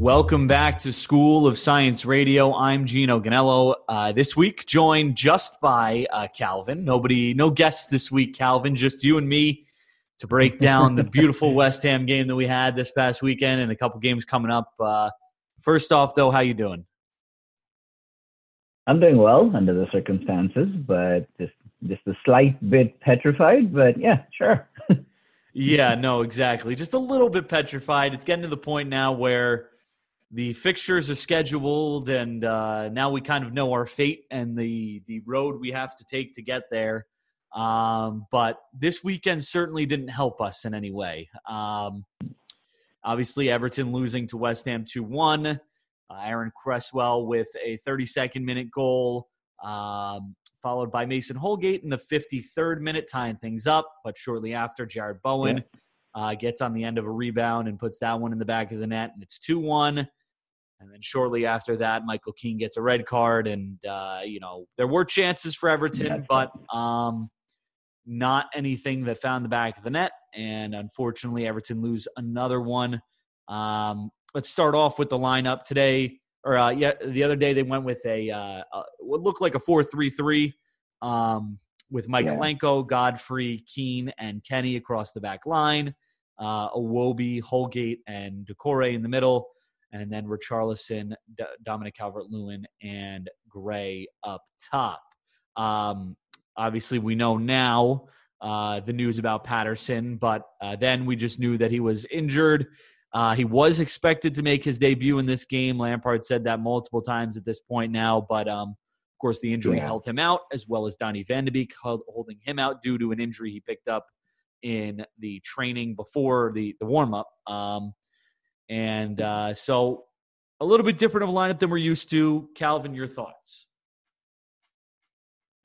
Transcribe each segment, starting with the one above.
Welcome back to School of Science Radio. I'm Gino Ganello. Uh, this week, joined just by uh, Calvin. Nobody, no guests this week, Calvin. Just you and me to break down the beautiful West Ham game that we had this past weekend and a couple games coming up. Uh, first off, though, how you doing? I'm doing well under the circumstances, but just just a slight bit petrified. But yeah, sure. yeah, no, exactly. Just a little bit petrified. It's getting to the point now where the fixtures are scheduled, and uh, now we kind of know our fate and the the road we have to take to get there. Um, but this weekend certainly didn't help us in any way. Um, obviously, Everton losing to West Ham two one. Uh, Aaron Cresswell with a 32nd minute goal, um, followed by Mason Holgate in the 53rd minute, tying things up. But shortly after, Jarrod Bowen yeah. uh, gets on the end of a rebound and puts that one in the back of the net, and it's 2 1. And then shortly after that, Michael Keane gets a red card, and uh, you know there were chances for Everton, but um, not anything that found the back of the net. And unfortunately, Everton lose another one. Um, let's start off with the lineup today. Or uh, yeah, the other day they went with a uh, what looked like a four-three-three um, with Mykolenko, yeah. Godfrey, Keane, and Kenny across the back line. Uh, Iwobi, Holgate, and Doucouré in the middle and then Richarlison, D- Dominic Calvert-Lewin, and Gray up top. Um, obviously, we know now uh, the news about Patterson, but uh, then we just knew that he was injured. Uh, he was expected to make his debut in this game. Lampard said that multiple times at this point now, but um, of course, the injury yeah. held him out, as well as Donny Van de Beek holding him out due to an injury he picked up in the training before the, the warm up. Um, and uh, so a little bit different of a lineup than we're used to. Calvin, your thoughts?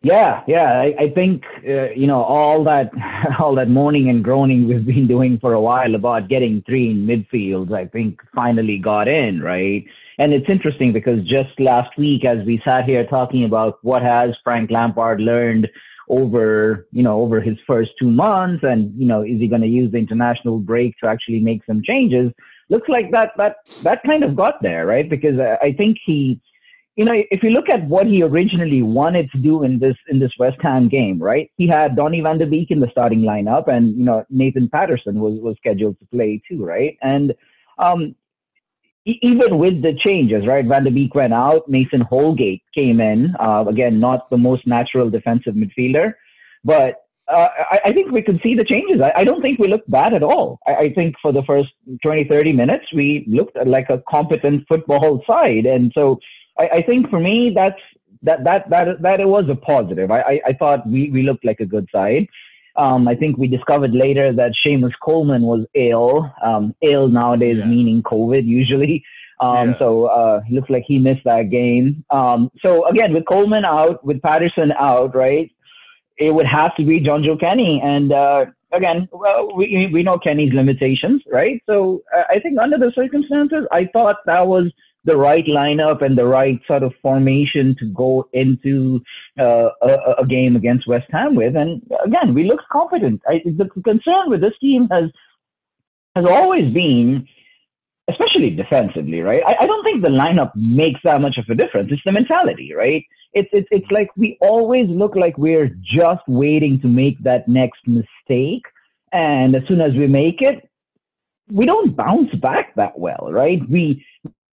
Yeah, yeah. I, I think uh, you know all that all that moaning and groaning we've been doing for a while about getting three in midfield. I think finally got in right. And it's interesting because just last week, as we sat here talking about what has Frank Lampard learned over you know over his first two months, and you know is he going to use the international break to actually make some changes? Looks like that that that kind of got there, right? Because I think he, you know, if you look at what he originally wanted to do in this in this West Ham game, right? He had Donny van de Beek in the starting lineup, and you know Nathan Patterson was was scheduled to play too, right? And um, even with the changes, right? Van de Beek went out, Mason Holgate came in. Uh, again, not the most natural defensive midfielder, but uh, I, I, think we could see the changes. I, I, don't think we looked bad at all. I, I, think for the first 20, 30 minutes, we looked like a competent football side. And so I, think for me, that's that that that that it was a positive. I, I, thought we, we looked like a good side. Um, I think we discovered later that Seamus Coleman was ill. Um, ill nowadays yeah. meaning COVID usually. Um, yeah. So uh, he looks like he missed that game. Um, so again, with Coleman out, with Patterson out, right? It would have to be Jonjoe Kenny. And uh, again, well, we we know Kenny's limitations, right? So uh, I think under the circumstances, I thought that was the right lineup and the right sort of formation to go into uh, a, a, game against West Ham with. And again, we looked confident. I, the concern with this team has has always been especially defensively, right? I, I, don't think the lineup makes that much of a difference. It's the mentality, right? It's, it's, it's like we always look like we're just waiting to make that next mistake. And as soon as we make it, we don't bounce back that well, right? We,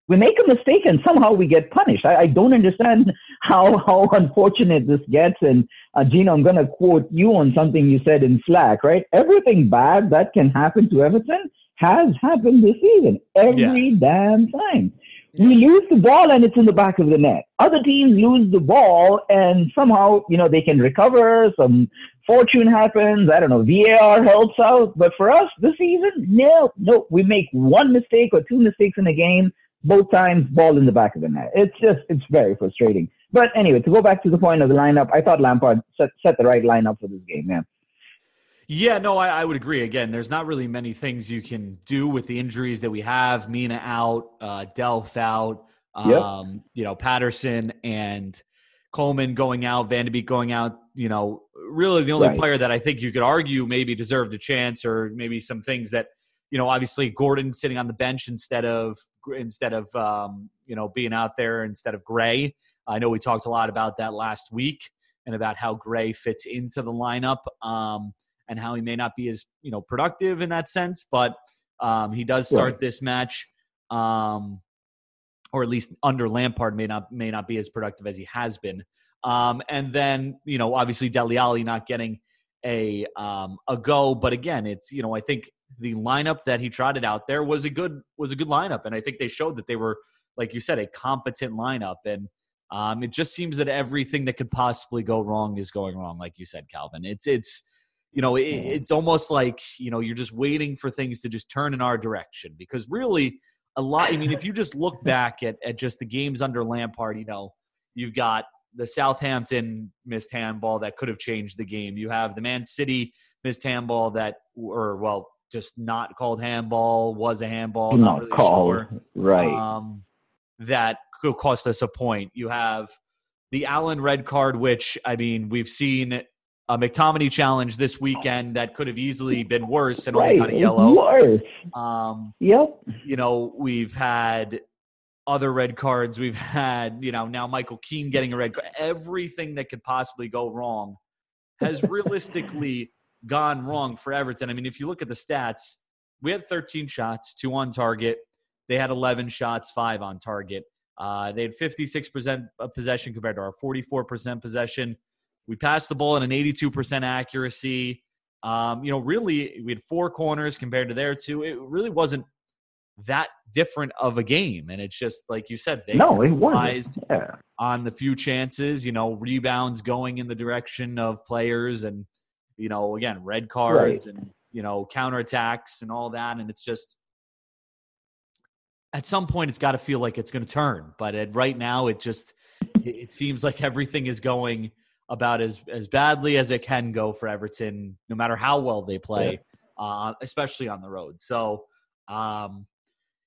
we make a mistake and somehow we get punished. I, I don't understand how, how unfortunate this gets. And uh, Gino, I'm going to quote you on something you said in Slack, right? Everything bad that can happen to Everton has happened this season every yeah. damn time. We lose the ball and it's in the back of the net. Other teams lose the ball and somehow, you know, they can recover. Some fortune happens. I don't know. VAR helps out. But for us this season, no, no. We make one mistake or two mistakes in a game. Both times, ball in the back of the net. It's just, it's very frustrating. But anyway, to go back to the point of the lineup, I thought Lampard set, set the right lineup for this game, man. Yeah, no, I, I, would agree. Again, there's not really many things you can do with the injuries that we have. Mina out, uh, Delph out, um, yep. you know, Patterson and Coleman going out, Van de Beek going out. You know, really the only right. player that I think you could argue maybe deserved a chance or maybe some things that you know, obviously Gordon sitting on the bench instead of instead of um, you know being out there instead of Gray. I know we talked a lot about that last week and about how Gray fits into the lineup um, and how he may not be as you know productive in that sense, but um, he does start this match, um, or at least under Lampard may not may not be as productive as he has been. Um, and then you know obviously Dele Alli not getting a um, a go, but again, it's you know I think the lineup that he trotted out there was a good was a good lineup, and I think they showed that they were, like you said, a competent lineup. And um, it just seems that everything that could possibly go wrong is going wrong, like you said, Calvin. It's it's you know it, it's almost like you know you're just waiting for things to just turn in our direction because really a lot. I mean, if you just look back at at just the games under Lampard, you know you've got the Southampton missed handball that could have changed the game. You have the Man City missed handball that, or well, just not called handball, was a handball, not, not really called, sure, right? Um, that could cost us a point. You have the Allen red card, which I mean, we've seen a McTominay challenge this weekend that could have easily been worse and right. only got a yellow. Worse. Um, yep. You know, we've had other red cards. We've had, you know, now Michael Keane getting a red card. Everything that could possibly go wrong has realistically gone wrong for Everton. I mean, if you look at the stats, we had 13 shots, two on target. They had 11 shots, five on target. Uh, they had 56% possession compared to our 44% possession. We passed the ball at an 82% accuracy. Um, you know, really, we had four corners compared to their two. It really wasn't that different of a game. And it's just like you said, they no, it wasn't. Yeah. on the few chances, you know, rebounds going in the direction of players and you know, again, red cards right. and, you know, counterattacks and all that. And it's just, at some point, it's got to feel like it's going to turn. But at, right now, it just, it seems like everything is going about as, as badly as it can go for Everton, no matter how well they play, yeah. uh, especially on the road. So, um,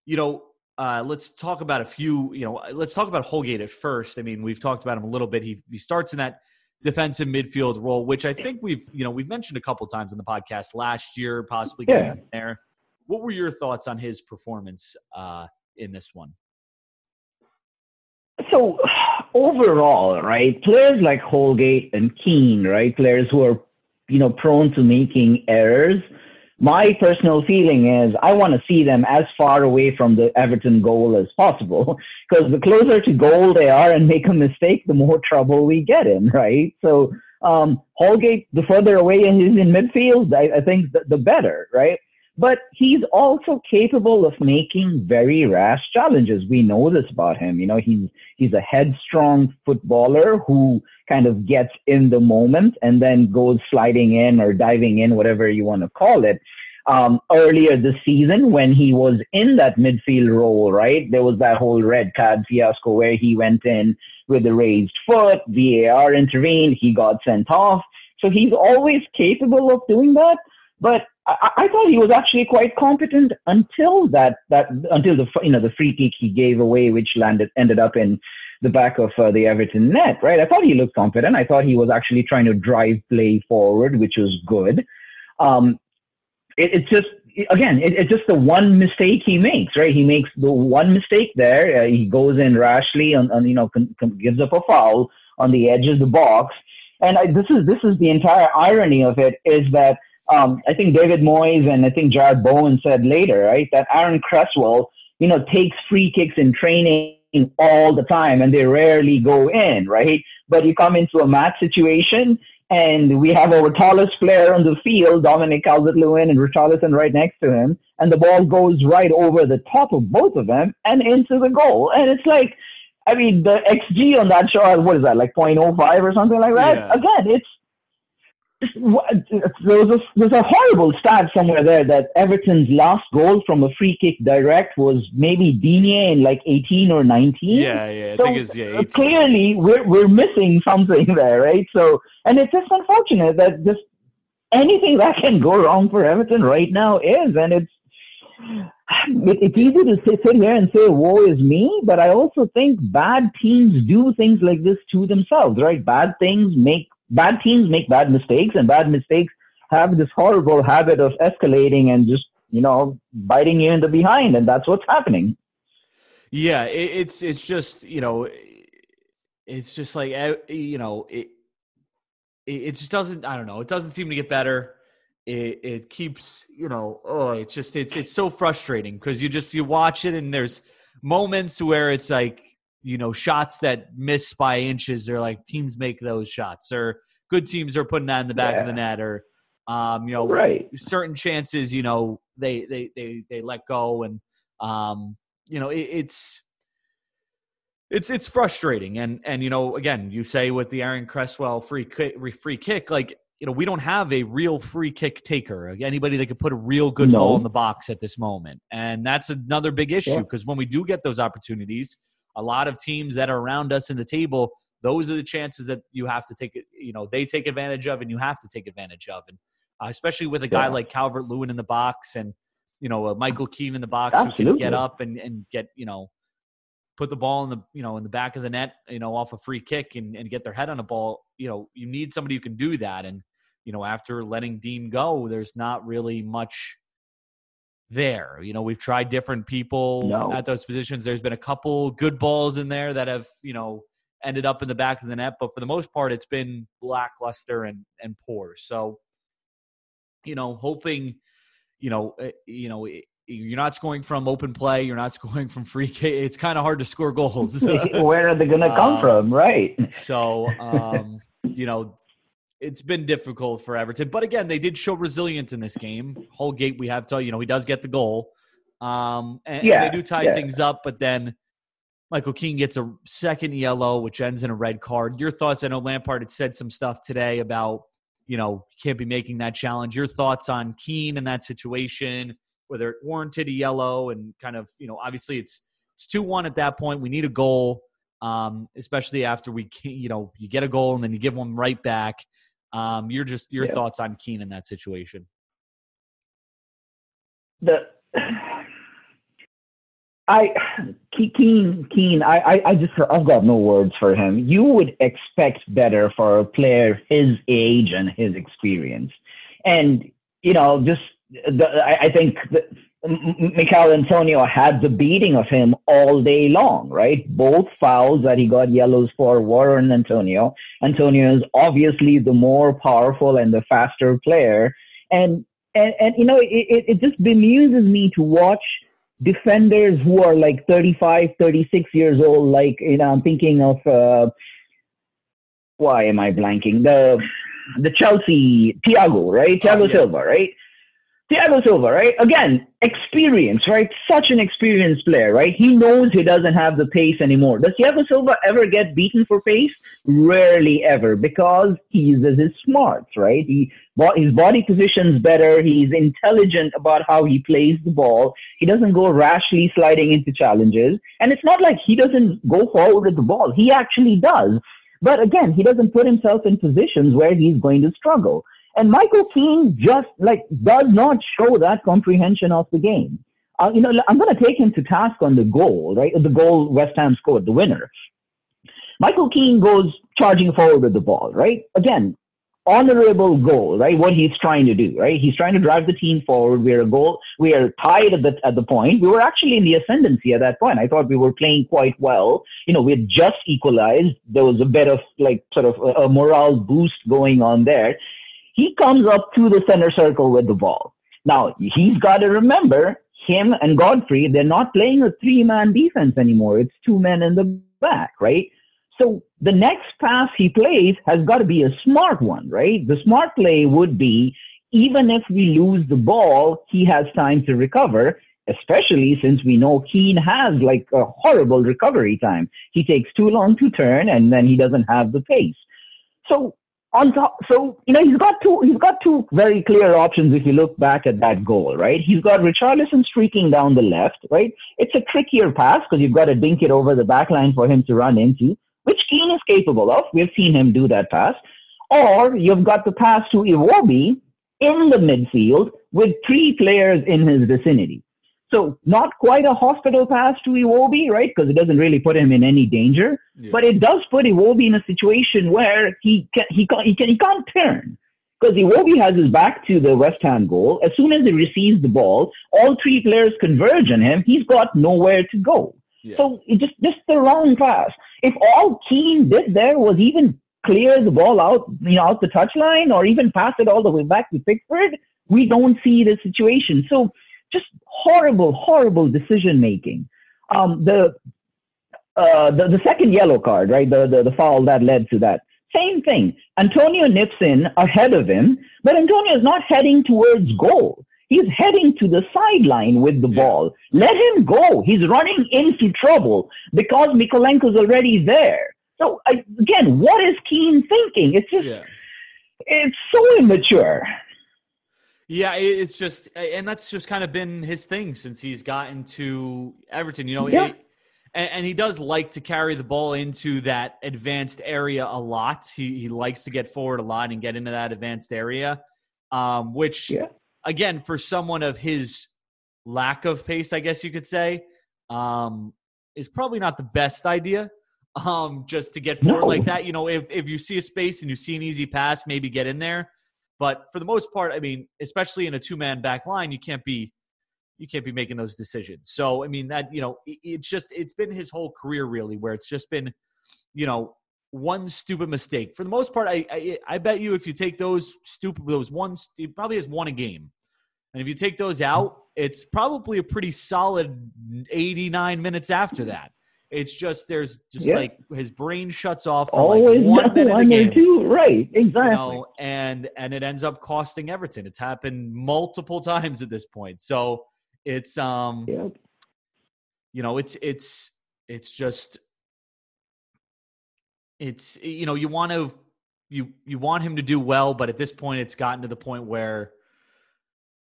you know, uh, let's talk about a few. You know, let's talk about Holgate at first. I mean, we've talked about him a little bit. He he starts in that defensive midfield role, which I think we've you know we've mentioned a couple times in the podcast last year, possibly getting yeah. there. What were your thoughts on his performance uh, in this one? So overall, right, players like Holgate and Keane, right, players who are you know prone to making errors my personal feeling is I want to see them as far away from the Everton goal as possible because the closer to goal they are and make a mistake, the more trouble we get in, right? So um, Holgate, the further away he is in midfield, I, I think the, the better, right? But he's also capable of making very rash challenges. We know this about him. You know, he's he's a headstrong footballer who kind of gets in the moment and then goes sliding in or diving in, whatever you want to call it. Um, earlier this season, when he was in that midfield role, right, there was that whole red card fiasco where he went in with a raised foot, VAR intervened, he got sent off. So he's always capable of doing that. But I, I, thought he was actually quite competent until that that until the you know the free kick he gave away, which landed ended up in the back of uh, the Everton net. Right, I thought he looked confident. I thought he was actually trying to drive play forward, which was good. Um, it, it's just again, it, it's just the one mistake he makes. Right, he makes the one mistake there. Uh, he goes in rashly and, and you know con, con, gives up a foul on the edge of the box. And I, this is this is the entire irony of it is that um, I think David Moyes and I think Jarrod Bowen said later, right, that Aaron Cresswell, you know, takes free kicks in training all the time and they rarely go in, right? But you come into a match situation and we have our tallest player on the field, Dominic Calvert-Lewin and Richarlison right next to him, and the ball goes right over the top of both of them and into the goal. And it's like, I mean, the XG on that shot, what is that, like 0.05 or something like that? Yeah. Again, it's there was a, there's a horrible stat somewhere there that Everton's last goal from a free kick direct was maybe Digne in like 18 or 19. Yeah, yeah, I so think it's yeah. 18. Clearly, we're we're missing something there, right? So, and it's just unfortunate that just anything that can go wrong for Everton right now is, and it's it, it's easy to sit, sit here and say woe is me, but I also think bad teams do things like this to themselves, right? Bad things make bad teams make bad mistakes, and bad mistakes have this horrible habit of escalating and just you know, biting you in the behind, and that's what's happening. Yeah, it, it's it's just you know, it's just like you know it. It just doesn't. I don't know. It doesn't seem to get better. It it keeps you know. Oh, it's just it's it's so frustrating because you just you watch it and there's moments where it's like you know shots that miss by inches. They're like teams make those shots, or good teams are putting that in the back yeah. of the net, or um, you know, right. certain chances, you know, they they they they let go, and um, you know, it, it's it's it's frustrating, and and you know, again, you say with the Aaron Cresswell free kick, free kick, like you know, we don't have a real free kick taker, anybody that could put a real good no. ball in the box at this moment, and that's another big issue because yeah. when we do get those opportunities, a lot of teams that are around us in the table those are the chances that you have to take you know they take advantage of and you have to take advantage of and uh, especially with a guy yeah. like Calvert Lewin in the box and you know uh, Michael Keane in the box Absolutely. who can get up and, and get you know put the ball in the you know in the back of the net you know off a free kick and, and get their head on a ball you know you need somebody who can do that and you know after letting Digne go there's not really much there you know we've tried different people no. at those positions there's been a couple good balls in there that have you know ended up in the back of the net but for the most part it's been lackluster and and poor so you know, hoping, you know, eh, you know, eh, you're not scoring from open play. You're not scoring from free kick. It's kind of hard to score goals. Where are they going to come um, from? Right. So, um, you know, it's been difficult for Everton. But again, they did show resilience in this game. Holgate, we have to, you know, he does get the goal. Um, and, yeah, and they do tie yeah. things up, but then Michael Keane gets a second yellow, which ends in a red card. Your thoughts? I know Lampard had said some stuff today about you know, can't be making that challenge. Your thoughts on Keane in that situation, whether it warranted a yellow and kind of, you know, obviously it's it's two one at that point. We need a goal, um, especially after we, you know, you get a goal and then you give one right back. Um, you're just your yeah. thoughts on Keane in that situation. The I Keane Keen I, I, I just I've got no words for him. You would expect better for a player his age and his experience, and you know just the, I, I think the, Michail Antonio had the beating of him all day long, right? Both fouls that he got yellows for were on Antonio. Antonio is obviously the more powerful and the faster player, and and and you know it, it, it just bemuses me to watch defenders who are like 35, 36 years old. Like, you know, I'm thinking of, uh, why am I blanking? The, the Chelsea, Thiago, right? Thiago oh, yeah. Silva, right? Thiago Silva, right? Again, experience, right? Such an experienced player, right? He knows he doesn't have the pace anymore. Does Thiago Silva ever get beaten for pace? Rarely ever, because he uses his smarts, right? He his body position's better. He's intelligent about how he plays the ball. He doesn't go rashly sliding into challenges, and it's not like he doesn't go forward with the ball. He actually does. But again, he doesn't put himself in positions where he's going to struggle. And Michael Keane just like does not show that comprehension of the game. Uh, you know, I'm going to take him to task on the goal, right? The goal West Ham scored, the winner. Michael Keane goes charging forward with the ball, right? Again, honorable goal, right? What he's trying to do, right? He's trying to drive the team forward. We're a goal. We are tied at the at the point. We were actually in the ascendancy at that point. I thought we were playing quite well. You know, we had just equalized. There was a bit of like sort of a, a morale boost going on there. He comes up to the center circle with the ball. Now, he's got to remember him and Godfrey, they're not playing a three man defense anymore. It's two men in the back, right? So the next pass he plays has got to be a smart one, right? The smart play would be even if we lose the ball, he has time to recover, especially since we know Keane has like a horrible recovery time. He takes too long to turn and then he doesn't have the pace. So on top, so you know he's got two he's got two very clear options if you look back at that goal, right? He's got Richarlison streaking down the left, right? It's a trickier pass because you've got to dink it over the back line for him to run into, which Keane is capable of. We've seen him do that pass. Or you've got the pass to Iwobi in the midfield with three players in his vicinity. So not quite a hospital pass to Iwobi, right? Because it doesn't really put him in any danger, yeah. but it does put Iwobi in a situation where he can, he can, he can he can't turn. because Iwobi has his back to the West Ham goal. As soon as he receives the ball, all three players converge on him. He's got nowhere to go. Yeah. So it just just the wrong pass. If all Keane did there was even clear the ball out, you know, out the touchline, or even pass it all the way back to Pickford, we don't see the situation. So just horrible, horrible decision making. Um, the, uh, the the second yellow card, right? The, the the foul that led to that. Same thing. Antonio nips in ahead of him, but Antonio is not heading towards goal. He's heading to the sideline with the ball. Let him go. He's running into trouble because Mykolenko's already there. So again, what is Keane thinking? It's just, yeah. it's so immature. Yeah, it's just, and that's just kind of been his thing since he's gotten to Everton. You know, yeah. It, and, and, he does like to carry the ball into that advanced area a lot. He he likes to get forward a lot and get into that advanced area, um, which yeah. again for someone of his lack of pace, I guess you could say, um, is probably not the best idea. Um, just to get forward no. like that, you know, if if you see a space and you see an easy pass, maybe get in there. But for the most part, I mean, especially in a two man back line, you can't be you can't be making those decisions. So I mean that you know it's just it's been his whole career really where it's just been you know one stupid mistake. For the most part, I I, I bet you if you take those stupid those ones, he probably has won a game. And if you take those out, it's probably a pretty solid 89 minutes after that. It's just there's just yeah. like his brain shuts off for Always like one minute a game. Two. Right, exactly. You know, and and it ends up costing Everton. It's happened multiple times at this point. So it's um yep. you know, it's it's it's just it's you know, you want to you you want him to do well, but at this point it's gotten to the point where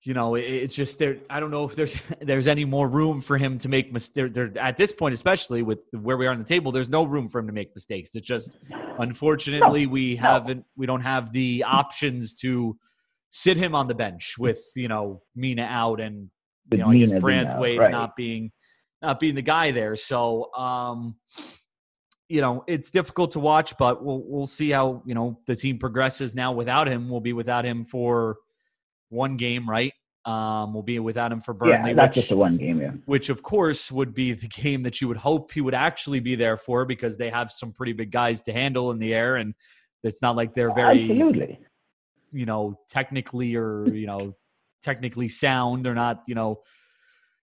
you know it's just there i don't know if there's there's any more room for him to make mistakes there, at this point especially with where we are on the table there's no room for him to make mistakes it's just unfortunately no, we haven't we don't have the options to sit him on the bench with you know mina out and you know, I guess Branthwaite right. not being not being the guy there. So, um, you know, it's difficult to watch, but we'll we'll see how you know the team progresses now without him. We'll be without him for one game, right? Um, we'll be without him for Burnley. Yeah, that's just the one game, yeah. Which, of course, would be the game that you would hope he would actually be there for because they have some pretty big guys to handle in the air, and it's not like they're very, absolutely, you know, technically or you know technically sound. They're not, you know,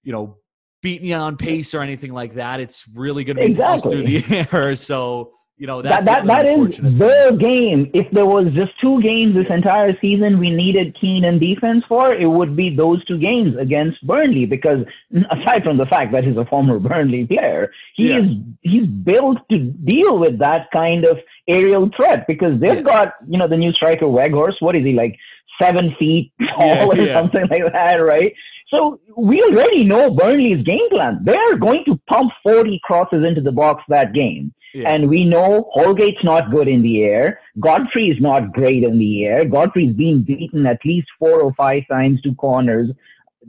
you know, beating you on pace or anything like that. It's really going to be exactly. through the air. So you know that that, that is the game. If there was just two games this entire season we needed Keane in defense for, it would be those two games against Burnley. Because aside from the fact that he's a former Burnley player, he yeah. is he's built to deal with that kind of aerial threat. Because they've yeah. got you know the new striker Weghorst. What is he like? seven feet tall yeah, or something like that, right? So we already know Burnley's game plan. They're going to pump 40 crosses into the box that game. Yeah. And we know Holgate's not good in the air. Godfrey is not great in the air. Godfrey's been beaten at least four or five times to corners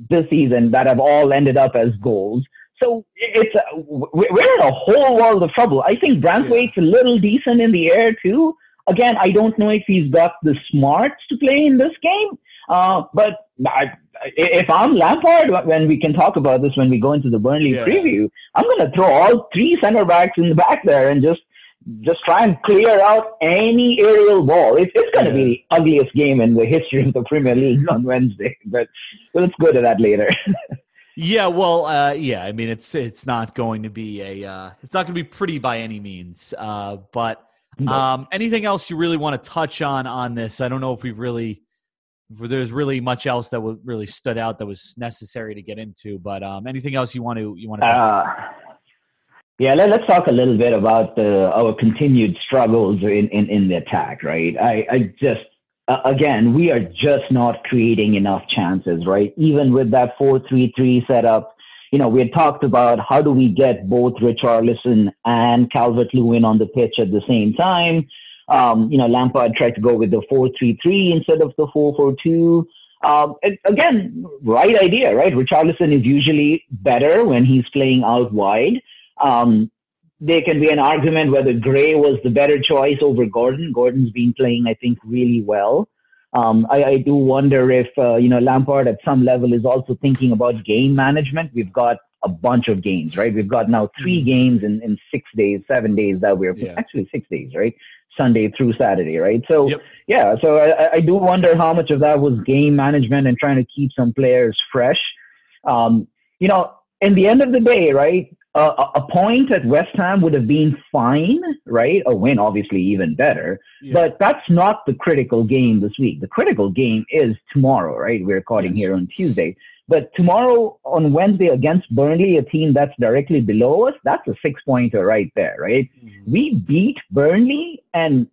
this season that have all ended up as goals. So it's a, we're in a whole world of trouble. I think Branthwaite's yeah. a little decent in the air too, Again, I don't know if he's got the smarts to play in this game. Uh, but I, if I'm Lampard, when we can talk about this when we go into the Burnley yeah. preview, I'm going to throw all three center backs in the back there and just just try and clear out any aerial ball. It's, it's going to yeah. be the ugliest game in the history of the Premier League on Wednesday, but let's go to that later. yeah, well, uh, yeah. I mean, it's it's not going to be a uh, it's not going to be pretty by any means, uh, but um, anything else you really want to touch on on this? I don't know if we've really, there's really much else that was really stood out that was necessary to get into. But um, anything else you want to you want to? Uh, yeah, let, us talk a little bit about uh, our continued struggles in, in, in the attack. Right, I, I just uh, again we are just not creating enough chances. Right, even with that four three three setup you know, we had talked about how do we get both Richarlison and Calvert Lewin on the pitch at the same time. Um, you know, Lampard tried to go with the 4-3-3 instead of the 4-4-2. Um, again, right idea, right? Richarlison is usually better when he's playing out wide. Um, there can be an argument whether Gray was the better choice over Gordon. Gordon's been playing, I think, really well. Um, I, I, do wonder if uh, you know Lampard at some level is also thinking about game management. We've got a bunch of games, right? We've got now 3 mm-hmm. games in, in six days, seven days that we're yeah. actually six days, right? Sunday through Saturday, right? So yep. yeah, so I, I, do wonder how much of that was game management and trying to keep some players fresh. Um, you know, in the end of the day, right? Uh, a point at West Ham would have been fine, right? A win, obviously, even better. Yeah. But that's not the critical game this week. The critical game is tomorrow, right? We're recording yes. here on Tuesday. But tomorrow on Wednesday against Burnley, a team that's directly below us, that's a six pointer right there, right? Mm-hmm. We beat Burnley and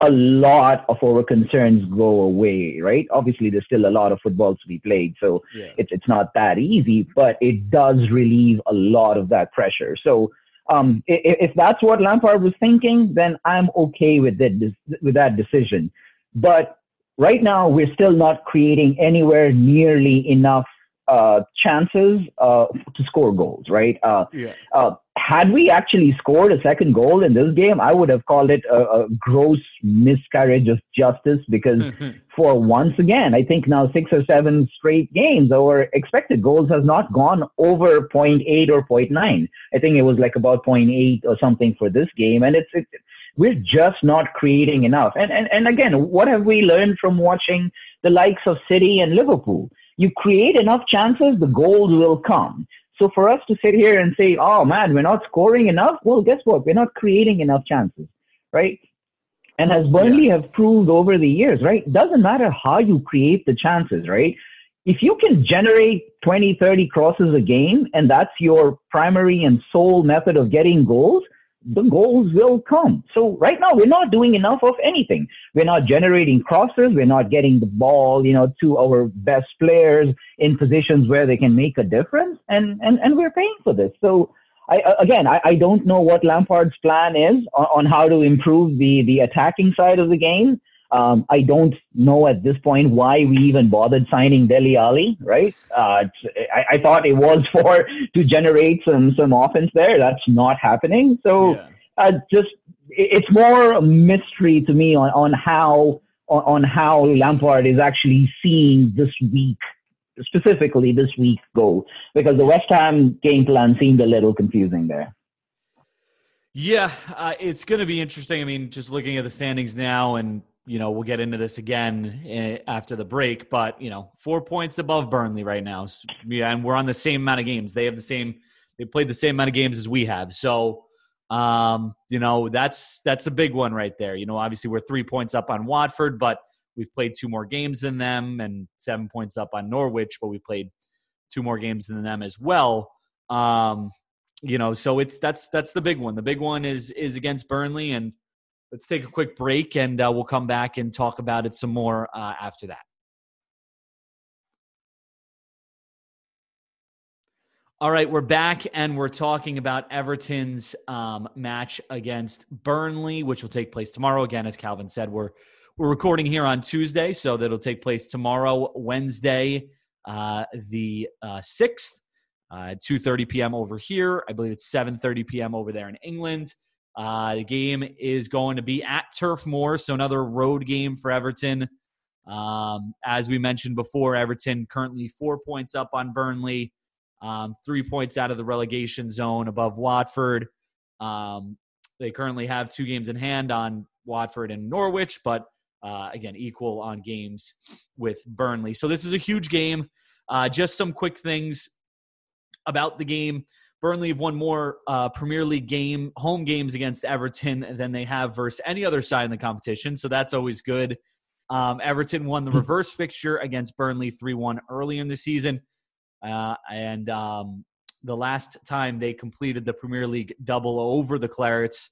a lot of our concerns go away, right? Obviously, there's still a lot of football to be played, so yeah. it's it's not that easy, but it does relieve a lot of that pressure. So, um, if, if that's what Lampard was thinking, then I'm okay with it with that decision. But right now, we're still not creating anywhere nearly enough uh, chances uh, to score goals, right? Uh, yeah. Uh, had we actually scored a second goal in this game, I would have called it a, a gross miscarriage of justice because, for once again, I think now six or seven straight games, our expected goals has not gone over 0.8 or 0.9. I think it was like about 0.8 or something for this game, and it's, it's we're just not creating enough. And, and and again, what have we learned from watching the likes of City and Liverpool? You create enough chances, the goals will come. So for us to sit here and say, oh man, we're not scoring enough, well, guess what? We're not creating enough chances, right? And as Burnley yeah. have proved over the years, right? Doesn't matter how you create the chances, right? If you can generate 20, 30 crosses a game and that's your primary and sole method of getting goals, the goals will come. So right now we're not doing enough of anything. We're not generating crosses. We're not getting the ball, you know, to our best players in positions where they can make a difference. And and, and we're paying for this. So I, again, I, I don't know what Lampard's plan is on, on how to improve the the attacking side of the game. Um, I don't know at this point why we even bothered signing Dele Alli, right? Uh, I, I, thought it was for to generate some some offense there. That's not happening. So yeah. uh, just it's more a mystery to me on on how on, on how Lampard is actually seeing this week specifically this week go because the West Ham game plan seemed a little confusing there. Yeah, uh, it's going to be interesting. I mean, just looking at the standings now and you know, we'll get into this again eh, after the break, but you know, four points above Burnley right now. Yeah, and we're on the same amount of games. They have the same. They played the same amount of games as we have. So, um, you know, that's that's a big one right there. You know, obviously we're three points up on Watford, but we've played two more games than them, and seven points up on Norwich, but we played two more games than them as well. Um, you know, so it's that's that's the big one. The big one is is against Burnley and Let's take a quick break and uh, we'll come back and talk about it some more uh, after that. All right, we're back and we're talking about Everton's um, match against Burnley, which will take place tomorrow. Again, as Calvin said, we're we're recording here on Tuesday, so that'll take place tomorrow, Wednesday, uh, the uh, sixth, uh, two thirty p.m. over here. I believe it's seven thirty p.m. over there in England. Uh, the game is going to be at Turf Moor, so another road game for Everton. Um, as we mentioned before, Everton currently four points up on Burnley, um, three points out of the relegation zone above Watford. Um, they currently have two games in hand on Watford and Norwich, but uh, again, equal on games with Burnley. So this is a huge game. Uh, just some quick things about the game. Burnley have won more uh, Premier League game home games against Everton than they have versus any other side in the competition, so that's always good. Um, Everton won the hmm. reverse fixture against Burnley 3 1 early in the season. Uh, and um, the last time they completed the Premier League double over the Clarets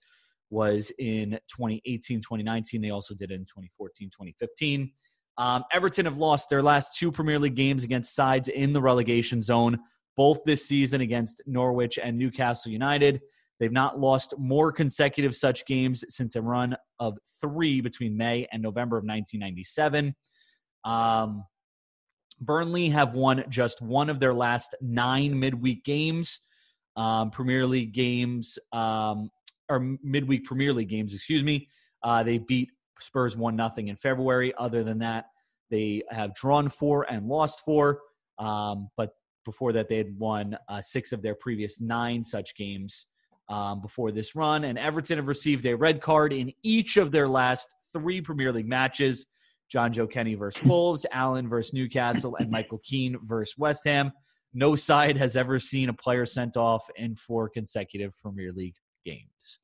was in 2018 2019. They also did it in 2014 2015. Um, Everton have lost their last two Premier League games against sides in the relegation zone both this season against Norwich and Newcastle United. They've not lost more consecutive such games since a run of three between May and November of 1997. Um, Burnley have won just one of their last nine midweek games, um, Premier League games, um, or midweek Premier League games, excuse me. Uh, they beat Spurs 1 nothing in February. Other than that, They have drawn four and lost four, um, but before that, they had won uh, six of their previous nine such games um, before this run. And Everton have received a red card in each of their last three Premier League matches. Jonjoe Kenny versus Wolves, Allen versus Newcastle, and Michael Keane versus West Ham. No side has ever seen a player sent off in four consecutive Premier League games.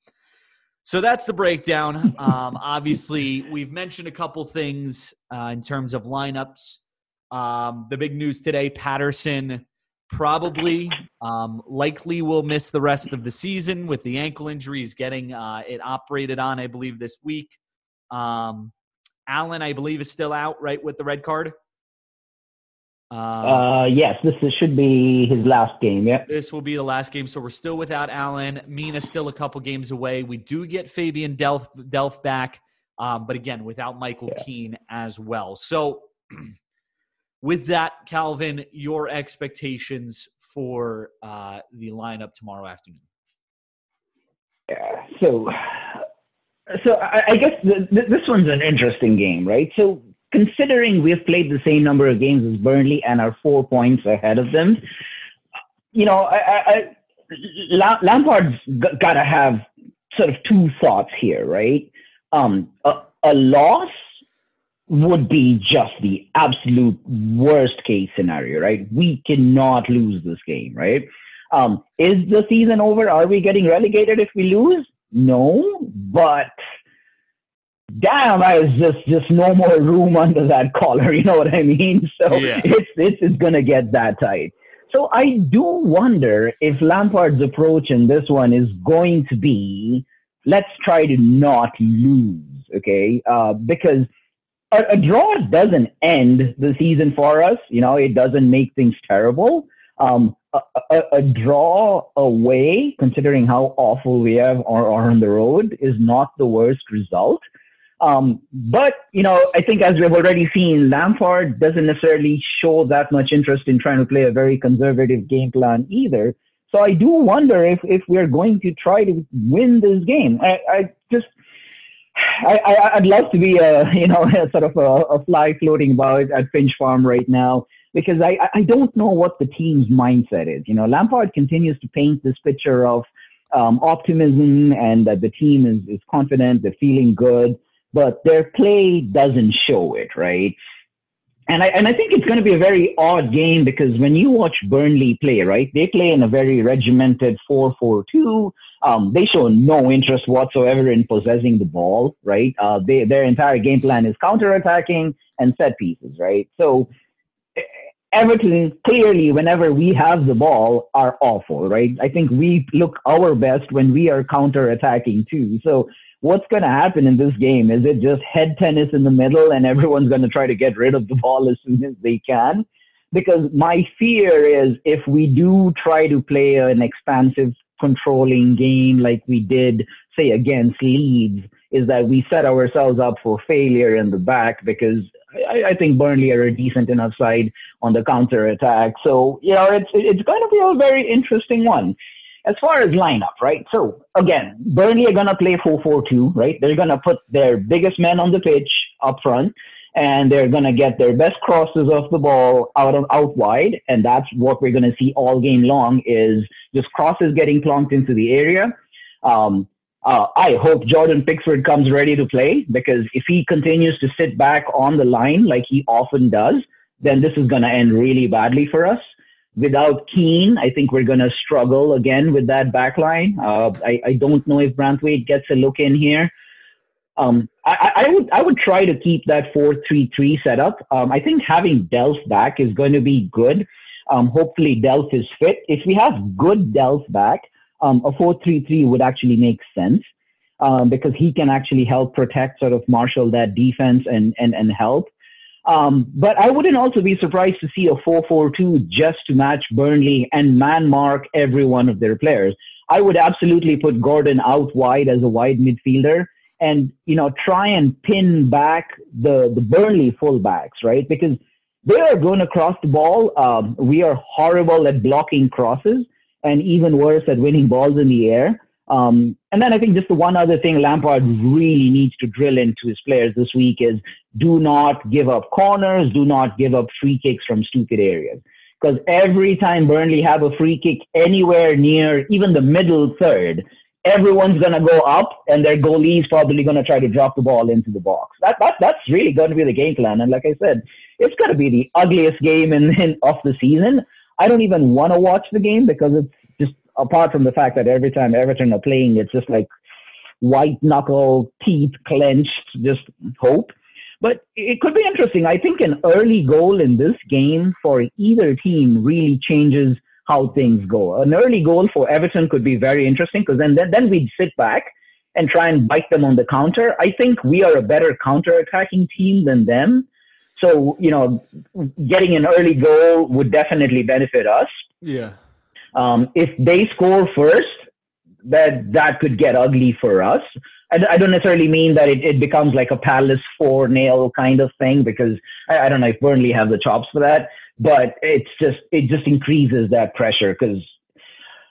So that's the breakdown. Um, obviously, we've mentioned a couple things uh, in terms of lineups. Um, the big news today Patterson probably, um, likely will miss the rest of the season with the ankle injury. He's getting uh, it operated on, I believe, this week. Um, Allen, I believe, is still out, right, with the red card. Uh, uh, yes, this is, should be his last game. Yeah, this will be the last game. So we're still without Allen. Mina still a couple games away. We do get Fabian Delf, Delph back, um, but again, without Michael yeah. Keane as well. So, with that, Calvin, your expectations for uh, the lineup tomorrow afternoon? Yeah. So, so I, I guess the, this one's an interesting game, right? So considering we've played the same number of games as Burnley and are four points ahead of them, you know, I, I, I Lampard's got to have sort of two thoughts here, right? Um, a, a loss would be just the absolute worst case scenario, right? We cannot lose this game, right? Um, is the season over? Are we getting relegated if we lose? No, but damn, there's just just no more room under that collar. You know what I mean? So yeah. it's it's it's gonna get that tight. So I do wonder if Lampard's approach in this one is going to be let's try to not lose, okay? Uh, because a, a, draw doesn't end the season for us. You know, it doesn't make things terrible. Um, a, a, a, draw away, considering how awful we have are, are on the road, is not the worst result. Um, but you know, I think as we've already seen, Lampard doesn't necessarily show that much interest in trying to play a very conservative game plan either. So I do wonder if if we're going to try to win this game. I, I just I, would love to be a you know sort of a, a fly floating about at Finch Farm right now because I I don't know what the team's mindset is. You know, Lampard continues to paint this picture of um, optimism and that the team is is confident, they're feeling good but their play doesn't show it, right? And I, and I think it's going to be a very odd game because when you watch Burnley play, right, they play in a very regimented 4 4 2. Um, they show no interest whatsoever in possessing the ball, right? Uh, they, their entire game plan is counter attacking and set pieces, right? So Everton, clearly, whenever we have the ball, are awful, right? I think we look our best when we are counter attacking too. So what's going to happen in this game? Is it just head tennis in the middle and everyone's going to try to get rid of the ball as soon as they can? Because my fear is if we do try to play an expansive controlling game like we did, say, against Leeds, is that we set ourselves up for failure in the back because I, I think Burnley are a decent enough side on the counter attack. So, you know, it's, it's going to be a very interesting one. As far as lineup, right? So again, Burnley are gonna play 4-4-2, right? They're gonna put their biggest men on the pitch up front, and they're gonna get their best crosses off the ball out of out wide, and that's what we're gonna see all game long is just crosses getting plonked into the area. Um, uh, I hope Jordan Pickford comes ready to play because if he continues to sit back on the line like he often does, then this is going to end really badly for us. Without Keane, I think we're going to struggle again with that back line. Uh, I, I don't know if Branthwaite gets a look in here. Um, I, I, would I would try to keep that four three three setup. Um, I think having Delph back is going to be good. Um, hopefully Delph is fit. If we have good Delph back, um, a four three three would actually make sense um, because he can actually help protect, sort of marshal that defense and and and help. Um, but I wouldn't also be surprised to see a 4-4-2 just to match Burnley and man mark every one of their players. I would absolutely put Gordon out wide as a wide midfielder and, you know, try and pin back the, the Burnley fullbacks, right? Because they are going to cross the ball. Um, we are horrible at blocking crosses and even worse at winning balls in the air. Um, And then I think just the one other thing Lampard really needs to drill into his players this week is do not give up corners, do not give up free kicks from stupid areas. Because every time Burnley have a free kick anywhere near even the middle third, everyone's to go up and their goalie is probably to try to drop the ball into the box. That, that That's really going to be the game plan. And like I said, it's to be the ugliest game in, in of the season. I don't even want to watch the game because it's just apart from the fact that every time Everton are playing, it's just like white knuckle, teeth clenched, just hope. But it could be interesting. I think an early goal in this game for either team really changes how things go. An early goal for Everton could be very interesting because then, then then we'd sit back and try and bite them on the counter. I think we are a better counter-attacking team than them. So, you know, getting an early goal would definitely benefit us. Yeah. Um, if they score first, that that could get ugly for us. I, I don't necessarily mean that it, it becomes like a Palace four nail kind of thing because I, I don't know if Burnley have the chops for that, but it's just it just increases that pressure because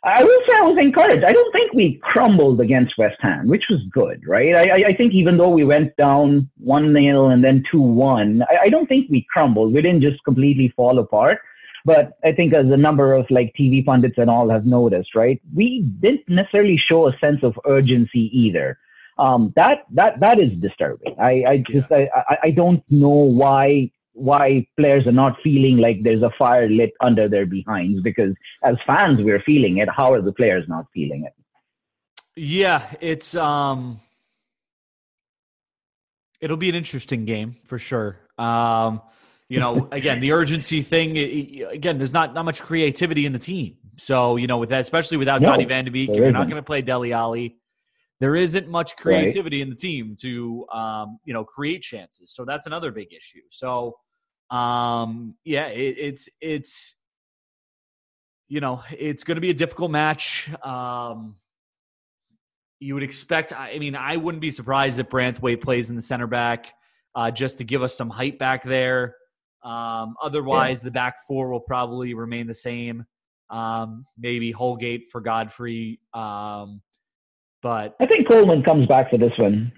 I will say I was encouraged. I don't think we crumbled against West Ham, which was good, right? I, I think even though we went down 1 0 and then 2 1, I, I don't think we crumbled. We didn't just completely fall apart. But I think as a number of like TV pundits and all have noticed, right, we didn't necessarily show a sense of urgency either. Um, that that that is disturbing. I, I just yeah. I, I don't know why why players are not feeling like there's a fire lit under their behinds because as fans we're feeling it. How are the players not feeling it? Yeah, it's um it'll be an interesting game for sure. Um you know, again, the urgency thing. Again, there's not not much creativity in the team. So you know, with that, especially without no, Donny Van de Beek, if you're not going to play Dele Alli, there isn't much creativity right. in the team to um, you know create chances. So that's another big issue. So um, yeah, it, it's it's you know it's going to be a difficult match. Um, you would expect. I mean, I wouldn't be surprised if Branthwaite plays in the center back uh, just to give us some height back there. Um, otherwise, yeah. the back four will probably remain the same. Um, maybe Holgate for Godfrey. Um, but I think Coleman comes back for this one.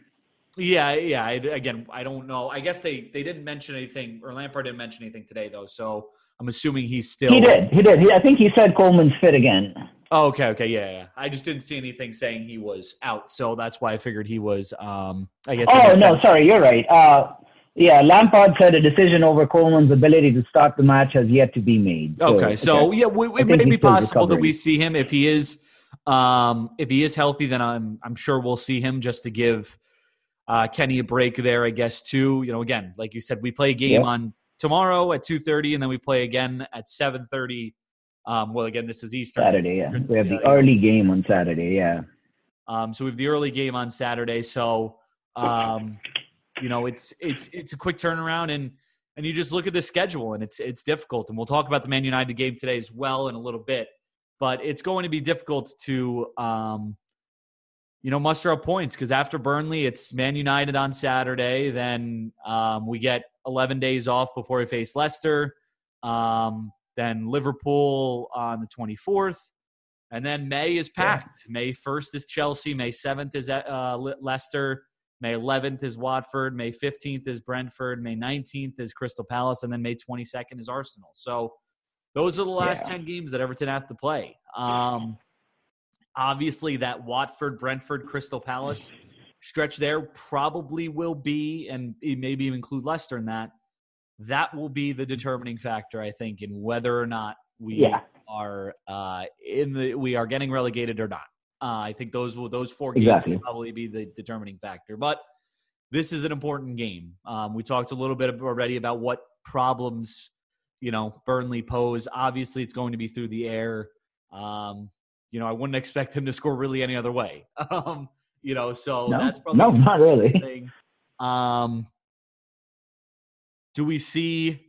Yeah, yeah. I, again, I don't know. I guess they they didn't mention anything, or Lampard didn't mention anything today, though. So I'm assuming he's still. He did. He did. He, I think he said Coleman's fit again. Oh, okay, okay, yeah, yeah. I just didn't see anything saying he was out, so that's why I figured he was. Um, I guess. Oh no, sense. sorry, you're right. Uh, yeah, Lampard said a decision over Coleman's ability to start the match has yet to be made. So, okay, so okay. yeah, we, it may be possible recovering. that we see him if he is um, if he is healthy. Then I'm I'm sure we'll see him just to give uh, Kenny a break there, I guess. Too, you know, again, like you said, we play a game yep. on tomorrow at two thirty, and then we play again at seven thirty. Um, well, again, this is Easter Saturday. Yeah, we have the early game on Saturday. Yeah. Um, so we have the early game on Saturday. So. Um, you know, it's it's it's a quick turnaround and and you just look at the schedule and it's it's difficult. And we'll talk about the Man United game today as well in a little bit. But it's going to be difficult to um, you know, muster up points because after Burnley, it's Man United on Saturday. Then um, we get 11 days off before we face Leicester. Um, then Liverpool on the 24th. And then May is packed. Yeah. May 1st is Chelsea. May 7th is uh, Leicester. May 11th is Watford. May 15th is Brentford. May 19th is Crystal Palace. And then May 22nd is Arsenal. So those are the last yeah. 10 games that Everton have to play. Um, obviously, that Watford, Brentford, Crystal Palace stretch there probably will be, and maybe even include Leicester in that. That will be the determining factor, I think, in whether or not we yeah. are uh, in the we are getting relegated or not. Uh, I think those will those four games exactly. will probably be the determining factor. But this is an important game. Um, we talked a little bit already about what problems you know Burnley pose. Obviously, it's going to be through the air. Um, you know, I wouldn't expect him to score really any other way. Um, you know, so no, that's probably no, not really. Um, do we see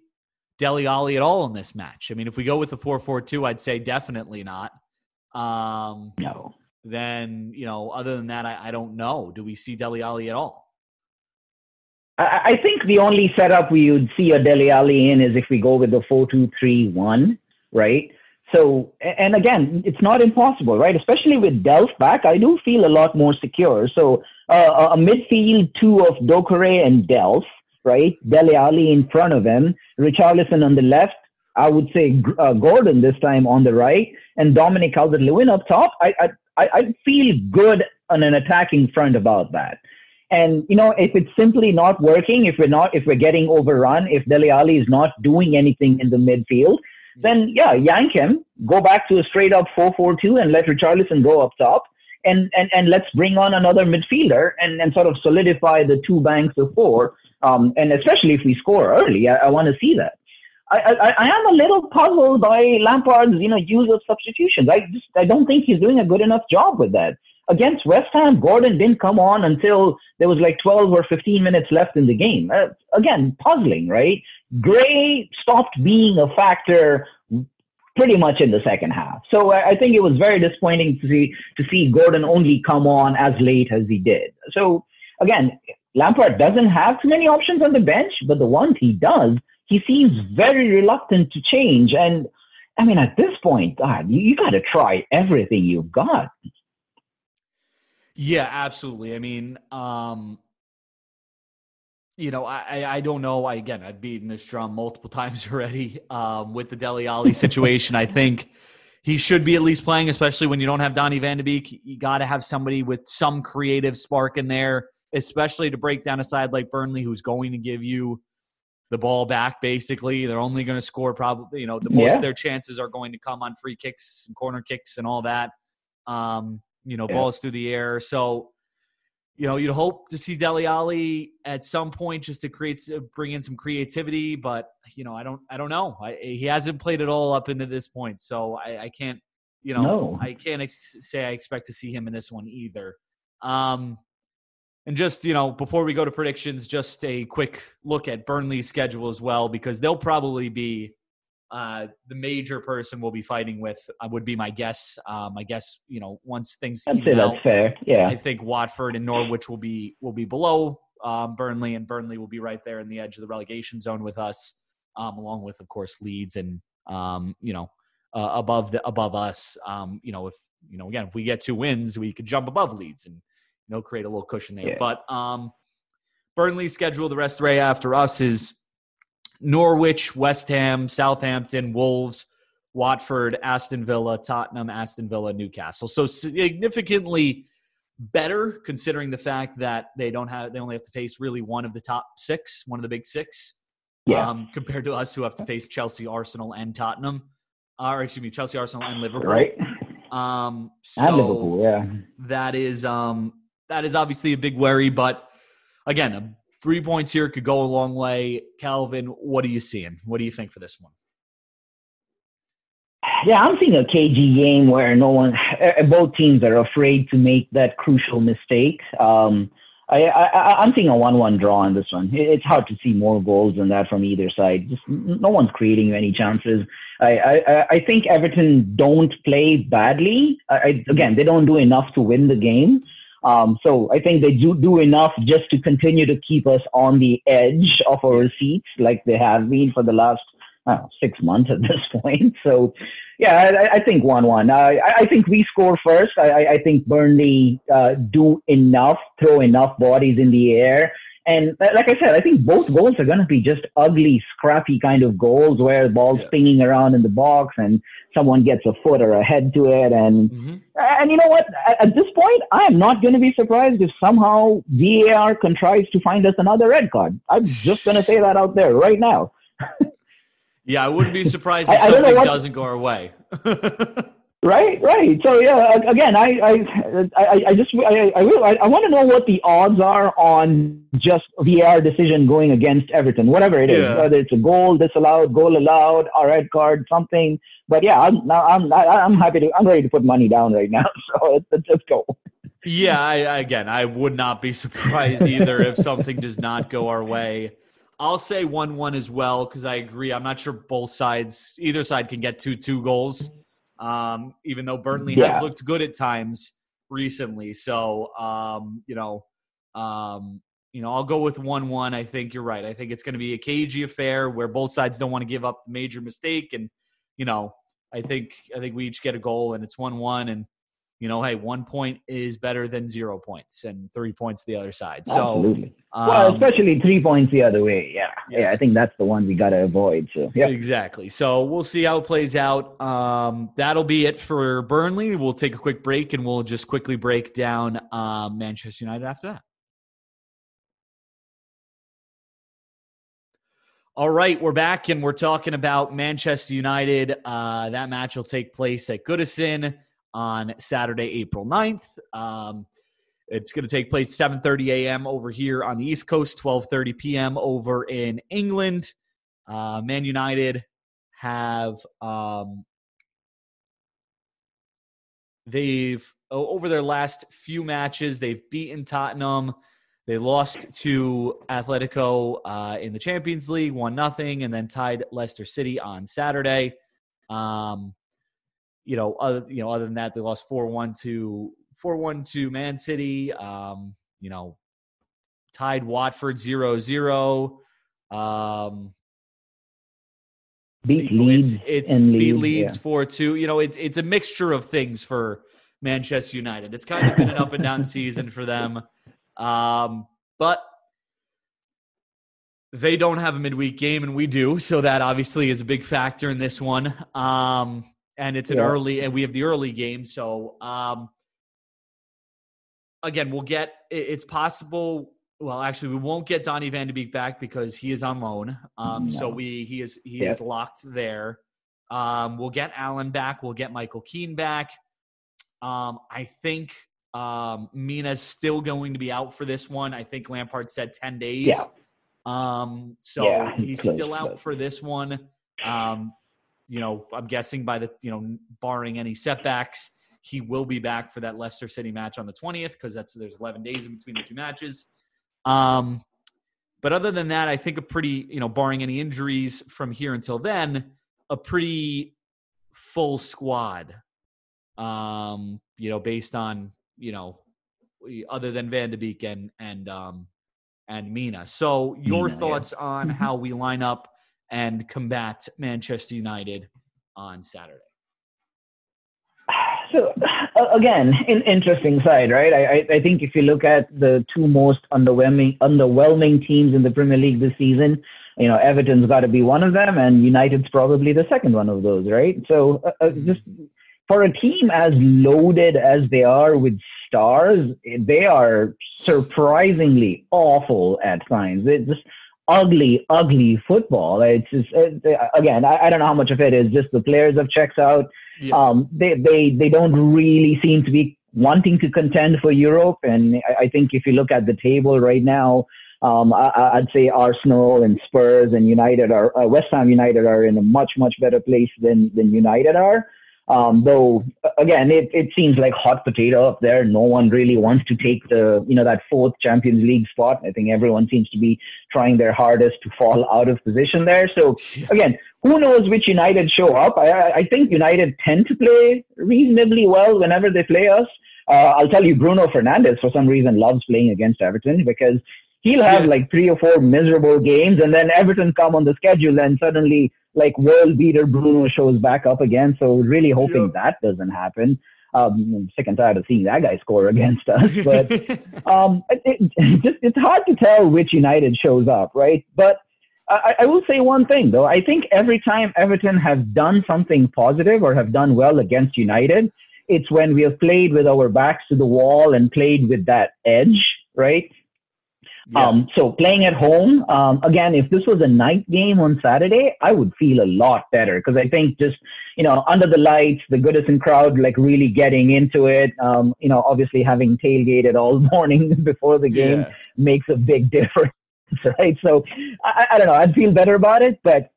Dele Alli at all in this match? I mean, if we go with the four four two, I'd say definitely not. Um, no then you know, other than that, I, I don't know. Do we see Dele Alli at all? I think the only setup we would see a Dele Alli in is if we go with the four two three one, right? So, and again, it's not impossible, right? Especially with Delph back, I do feel a lot more secure. So, uh, a midfield two of Doucouré and Delph, right? Dele Alli in front of him, Richarlison on the left. I would say uh, Gordon this time on the right, and Dominic Calvert-Lewin up top. I, I I feel good on an attacking front about that. And you know, if it's simply not working, if we're not, if we're getting overrun, if Dele Alli is not doing anything in the midfield, then yeah, yank him, go back to a straight up 4-4-2 and let Richarlison go up top. And, and, and let's bring on another midfielder and, and sort of solidify the two banks of four. Um, and especially if we score early, I, I want to see that. I, I, I am a little puzzled by Lampard's you know use of substitutions. I just I don't think he's doing a good enough job with that. Against West Ham, Gordon didn't come on until there was like 12 or 15 minutes left in the game. Uh, again, puzzling, right? Gray stopped being a factor pretty much in the second half. So I, think it was very disappointing to see to see Gordon only come on as late as he did. So again, Lampard doesn't have too many options on the bench, but the ones he does, he seems very reluctant to change. And I mean, at this point, God, you, you got to try everything you've got. Yeah, absolutely. I mean, um, you know, I, I don't know. I again, I've beaten this drum multiple times already um, with the Dele Alli situation. I think he should be at least playing, especially when you don't have Donny Van de Beek. You got to have somebody with some creative spark in there, especially to break down a side like Burnley, who's going to give you the ball back. Basically, they're only going to score probably. You know, the most yeah. of their chances are going to come on free kicks and corner kicks and all that. Um, you know, yeah. balls through the air. So you know, you'd hope to see Dele Alli at some point just to create, bring in some creativity, but you know, I don't, I don't know. I, he hasn't played it all up into this point, so I, I can't, you know, no. I can't ex- say I expect to see him in this one either. Um, and just you know, before we go to predictions, just a quick look at Burnley's schedule as well, because they'll probably be uh, the major person we'll be fighting with uh, would be my guess. Um, I guess you know once things. I'd say out, that's fair. Yeah, I think Watford and Norwich will be will be below um, Burnley, and Burnley will be right there in the edge of the relegation zone with us, um, along with of course Leeds and um, you know uh, above the above us. Um, you know if you know again if we get two wins, we could jump above Leeds and you know create a little cushion there. Yeah. But um, Burnley's schedule the rest of the way after us is Norwich, West Ham, Southampton, Wolves, Watford, Aston Villa, Tottenham, Aston Villa, Newcastle. So significantly better considering the fact that they don't have they only have to face really one of the top six, one of the big six. Yeah. Um, compared to us who have to face Chelsea, Arsenal, and Tottenham. Or excuse me, Chelsea, Arsenal, and Liverpool. Right. Um so and Liverpool, yeah. That is um that is obviously a big worry, but again, a Three points here could go a long way. Calvin, what are you seeing? What do you think for this one? Yeah, I'm seeing a cagey game where no one, eh, both teams are afraid to make that crucial mistake. Um, I, I, I'm seeing a one-one draw on this one. It's hard to see more goals than that from either side. Just no one's creating any chances. I, I, I think Everton don't play badly. I, again, they don't do enough to win the game. Um, so I think they do do enough just to continue to keep us on the edge of our seats, like they have been for the last know, six months at this point. So, yeah, I, I think one-one. I, I think we score first. I, I think Burnley uh, do enough, throw enough bodies in the air, and like I said, I think both goals are going to be just ugly, scrappy kind of goals where the ball's yeah. pinging around in the box and someone gets a foot or a head to it. And mm-hmm. and you know what? At, at this point, I am not going to be surprised if somehow VAR contrives to find us another red card. I'm just going to say that out there right now. yeah, I wouldn't be surprised if I, something what, doesn't go our way. Right, right. So yeah, again, I, I, I, I just, I, I, will, I, I want to know what the odds are on just VAR decision going against Everton, whatever it is, yeah. whether it's a goal disallowed, goal allowed, a red card, something. But yeah, I'm, I'm, I'm happy to, I'm ready to put money down right now. So let's, let's just go. Yeah, I, again, I would not be surprised either if something does not go our way. I'll say one-one as well because I agree. I'm not sure both sides, either side, can get two two goals um, even though Burnley yeah. has looked good at times recently. So, um, you know, um, you know, I'll go with one-one. I think you're right. I think it's going to be a cagey affair where both sides don't want to give up the major mistake, and you know, I think I think we each get a goal, and it's one one, and you know, hey, one point is better than zero points, and three points the other side. So, Absolutely. Um, well, especially three points the other way. Yeah. yeah, yeah. I think that's the one we got to avoid. So, yeah, exactly. So we'll see how it plays out. Um, that'll be it for Burnley. We'll take a quick break, and we'll just quickly break down um, Manchester United after that. All right, we're back and we're talking about Manchester United. Uh, that match will take place at Goodison on Saturday, April 9th. Um, it's going to take place 7:30 a.m. over here on the East Coast, 12:30 p.m. over in England. Uh, Man United have um, they've over their last few matches they've beaten Tottenham they lost to Atletico uh, in the Champions League, one nothing, and then tied Leicester City on Saturday. Um, you know, other you know, other than that, they lost four one to four one to Man City. Um, you know, tied Watford 0-0. Um, beat Leeds. It's, it's beat Leeds four yeah. two. You know, it's it's a mixture of things for Manchester United. It's kind of been an up and down season for them. Um, but they don't have a midweek game, and we do, so that obviously is a big factor in this one. Um, and it's an yeah. early, and we have the early game, so um, again, we'll get. It's possible. Well, actually, we won't get Donny Van de Beek back because he is on loan. Um, no. So we he is he yeah. is locked there. Um, we'll get Allan back. We'll get Michael Keane back. Um, I think um, Mina's still going to be out for this one. I think Lampard said 10 days. Yeah. Um, so yeah, he's still out for this one. Um, you know, I'm guessing by the, you know, barring any setbacks, he will be back for that Leicester City match on the 20th because that's there's 11 days in between the two matches. Um, but other than that, I think a pretty, you know, barring any injuries from here until then, a pretty full squad. Um, you know, based on you know, other than Van de Beek and and um, and Mina. So your Mina, thoughts yeah. on mm-hmm. how we line up and combat Manchester United on Saturday? So again, an interesting side, right? I, I think if you look at the two most underwhelming underwhelming teams in the Premier League this season, you know Everton's got to be one of them, and United's probably the second one of those, right? So uh, uh just for a team as loaded as they are with stars, they are surprisingly awful at times. It's just ugly, ugly football. It's just it, again, I, I, don't know how much of it is just the players have checks out. Yeah. Um, they they they don't really seem to be wanting to contend for Europe. And I, I think if you look at the table right now. Um, I, would say Arsenal and Spurs and United are uh, West Ham United are in a much much better place than than United are. Um, though again, it, it seems like hot potato up there. No one really wants to take the you know that fourth Champions League spot. I think everyone seems to be trying their hardest to fall out of position there. So again, who knows which United show up? I, I think United tend to play reasonably well whenever they play us. Uh, I'll tell you, Bruno Fernandes for some reason loves playing against Everton because he'll have like three or four miserable games, and then Everton come on the schedule, and suddenly like world beater Bruno shows back up again. So really hoping that doesn't happen. Um, I'm sick and tired of seeing that guy score against us. But um, it, it, just it's hard to tell which United shows up, right? But I, I will say one thing though. I think every time Everton has done something positive or have done well against United, it's when we have played with our backs to the wall and played with that edge, right? Yeah. Um, so playing at home, um, again, if this was a night game on Saturday, I would feel a lot better because I think just, you know, under the lights, the Goodison crowd, like really getting into it, um, you know, obviously having tailgated all morning before the game yeah. makes a big difference, right? So I, I don't know, I'd feel better about it, but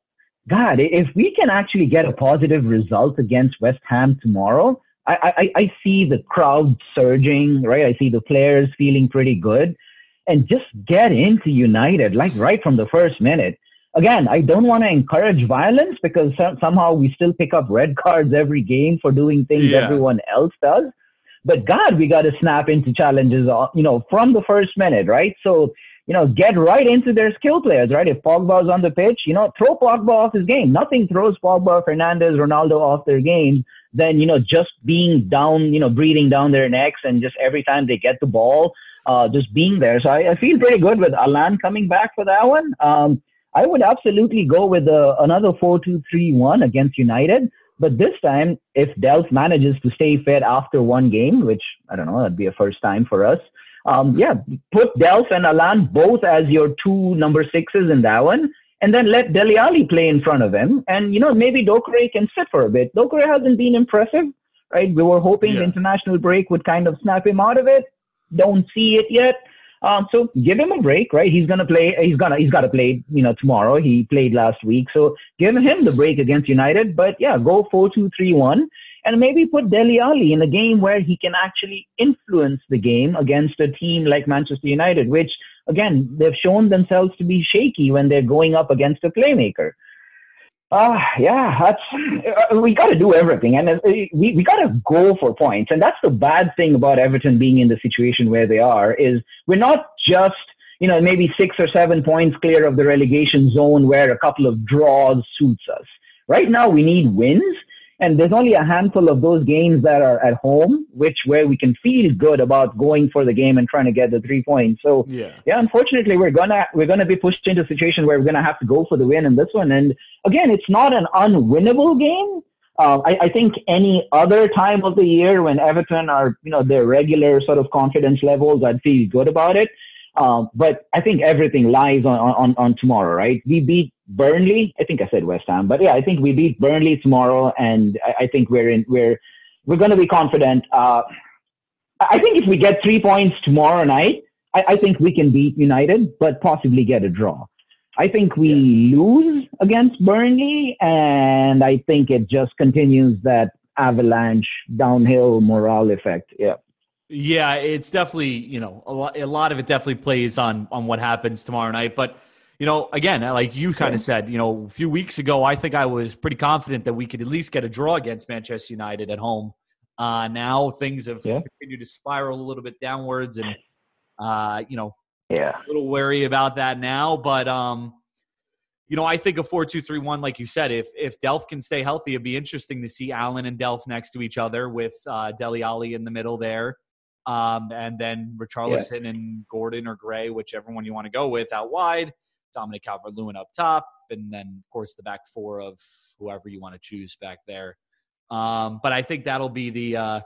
God, if we can actually get a positive result against West Ham tomorrow, I, I, I see the crowd surging, right? I see the players feeling pretty good and just get into United, like right from the first minute. Again, I don't want to encourage violence because somehow we still pick up red cards every game for doing things yeah. everyone else does. But God, we got to snap into challenges, uh, you know, from the first minute, right? So you know, get right into their skill players, right? If Pogba's on the pitch, you know, throw Pogba off his game. Nothing throws Pogba, Fernandes, Ronaldo off their game than, you know, just being down, you know, breathing down their necks and just every time they get the ball, uh, just being there. So I, I feel pretty good with Allan coming back for that one. Um, I would absolutely go with uh, another 4-2-3-1 against United. But this time, if Delph manages to stay fit after one game, which I don't know, that'd be a first time for us, um, yeah, put Delph and Allan both as your two number sixes in that one, and then let Dele Alli play in front of him. And, you know, maybe Doucouré can sit for a bit. Doucouré hasn't been impressive, right? We were hoping yeah. the international break would kind of snap him out of it. Don't see it yet. Um, so give him a break, right? He's gonna play. He's gonna. He's got to play. You know, tomorrow. He played last week, so give him the break against United. But yeah, go four two three one and maybe put Dele Alli in a game where he can actually influence the game against a team like Manchester United, which again they've shown themselves to be shaky when they're going up against a playmaker. Ah, uh, yeah, that's uh, we got to do everything, and uh, we we got to go for points, and that's the bad thing about Everton being in the situation where they are is we're not just you know maybe six or seven points clear of the relegation zone where a couple of draws suits us. Right now, we need wins, and there's only a handful of those games that are at home, which where we can feel good about going for the game and trying to get the three points. So yeah, yeah unfortunately, we're gonna we're gonna be pushed into a situation where we're gonna have to go for the win in this one. And again, it's not an unwinnable game. Uh, I, I, think any other time of the year when Everton are, you know, their regular sort of confidence levels, I'd feel good about it. Um, but I think everything lies on, on, on tomorrow, right? We beat Burnley. I think I said West Ham, but yeah, I think we beat Burnley tomorrow, and I, I think we're in we're we're going to be confident. Uh, I think if we get three points tomorrow night, I, I, think we can beat United, but possibly get a draw. I think we yeah. lose against Burnley, and I think it just continues that avalanche downhill morale effect. Yeah. Yeah, it's definitely you know a lot. A lot of it definitely plays on on what happens tomorrow night. But you know, again, like you kind of said, you know, a few weeks ago, I think I was pretty confident that we could at least get a draw against Manchester United at home. Uh, now things have yeah. continued to spiral a little bit downwards, and uh, you know, yeah, a little wary about that now. But um, you know, I think a four-two-three-one, like you said, if if Delph can stay healthy, it'd be interesting to see Allan and Delph next to each other with uh, Dele Alli in the middle there. Um, and then Richarlison yeah. and Gordon or Gray, whichever one you want to go with, out wide. Dominic Calvert-Lewin up top, and then of course the back four of whoever you want to choose back there. Um, but I think that'll be the, uh,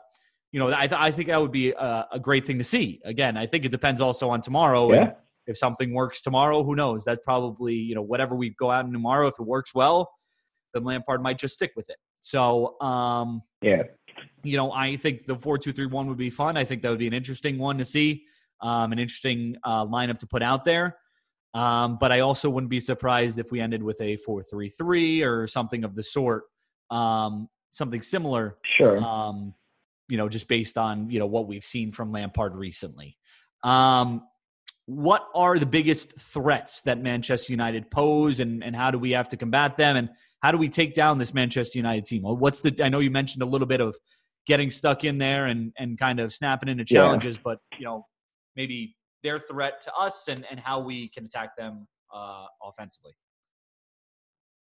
you know, I, th- I think that would be a, a, great thing to see. Again, I think it depends also on tomorrow. Yeah. if something works tomorrow, who knows? That's probably you know whatever we go out in tomorrow. If it works well, then Lampard might just stick with it. So um, yeah, you know, I think the four two three one would be fun. I think that would be an interesting one to see, um, an interesting uh, lineup to put out there. Um, but I also wouldn't be surprised if we ended with a four three three or something of the sort, um, something similar. Sure. Um, you know, just based on you know what we've seen from Lampard recently. Um, what are the biggest threats that Manchester United pose, and and how do we have to combat them, and how do we take down this Manchester United team? What's the? I know you mentioned a little bit of getting stuck in there and and kind of snapping into challenges, yeah. but you know maybe their threat to us and and how we can attack them uh, offensively.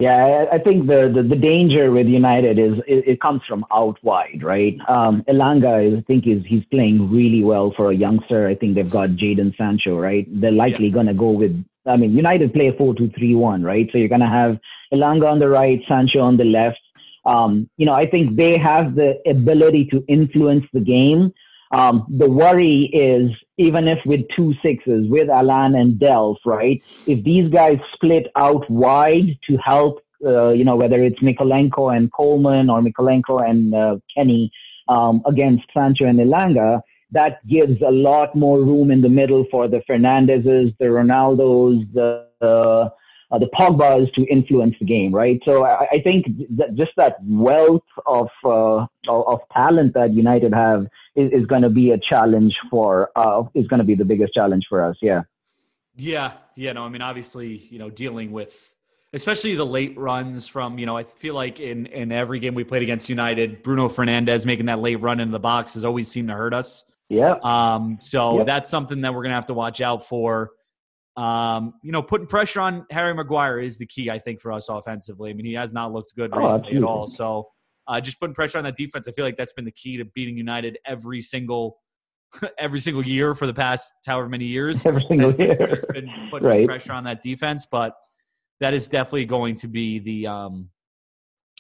Yeah, I think the, the, the, danger with United is it, it comes from out wide, right? Um, Elanga, I think, is he's playing really well for a youngster. I think they've got Jadon Sancho, right? They're likely yeah. going to go with. I mean, United play a four-two-three-one, right? So you're going to have Elanga on the right, Sancho on the left. Um, you know, I think they have the ability to influence the game. Um, the worry is even if with two sixes, with Allan and Delph, right? If these guys split out wide to help, uh, you know, whether it's Mykolenko and Coleman or Mykolenko and uh, Kenny um, against Sancho and Elanga, that gives a lot more room in the middle for the Fernandeses, the Ronaldos, the uh, uh, the Pogba's to influence the game, right? So I, I think that just that wealth of uh, of talent that United have is, is going to be a challenge for uh, is going to be the biggest challenge for us. Yeah. Yeah, yeah. No, I mean, obviously, you know, dealing with especially the late runs from you know i feel like in in every game we played against united bruno fernandes making that late run into the box has always seemed to hurt us yeah um so yep. that's something that we're gonna have to watch out for Um, you know, putting pressure on Harry Maguire is the key, I think, for us offensively. I mean, he has not looked good Oh, recently at all. So uh, just putting pressure on that defense, I feel like that's been the key to beating United every single every single year for the past however many years. Every single been- year. just been putting Right. pressure on that defense, but that is definitely going to be the um,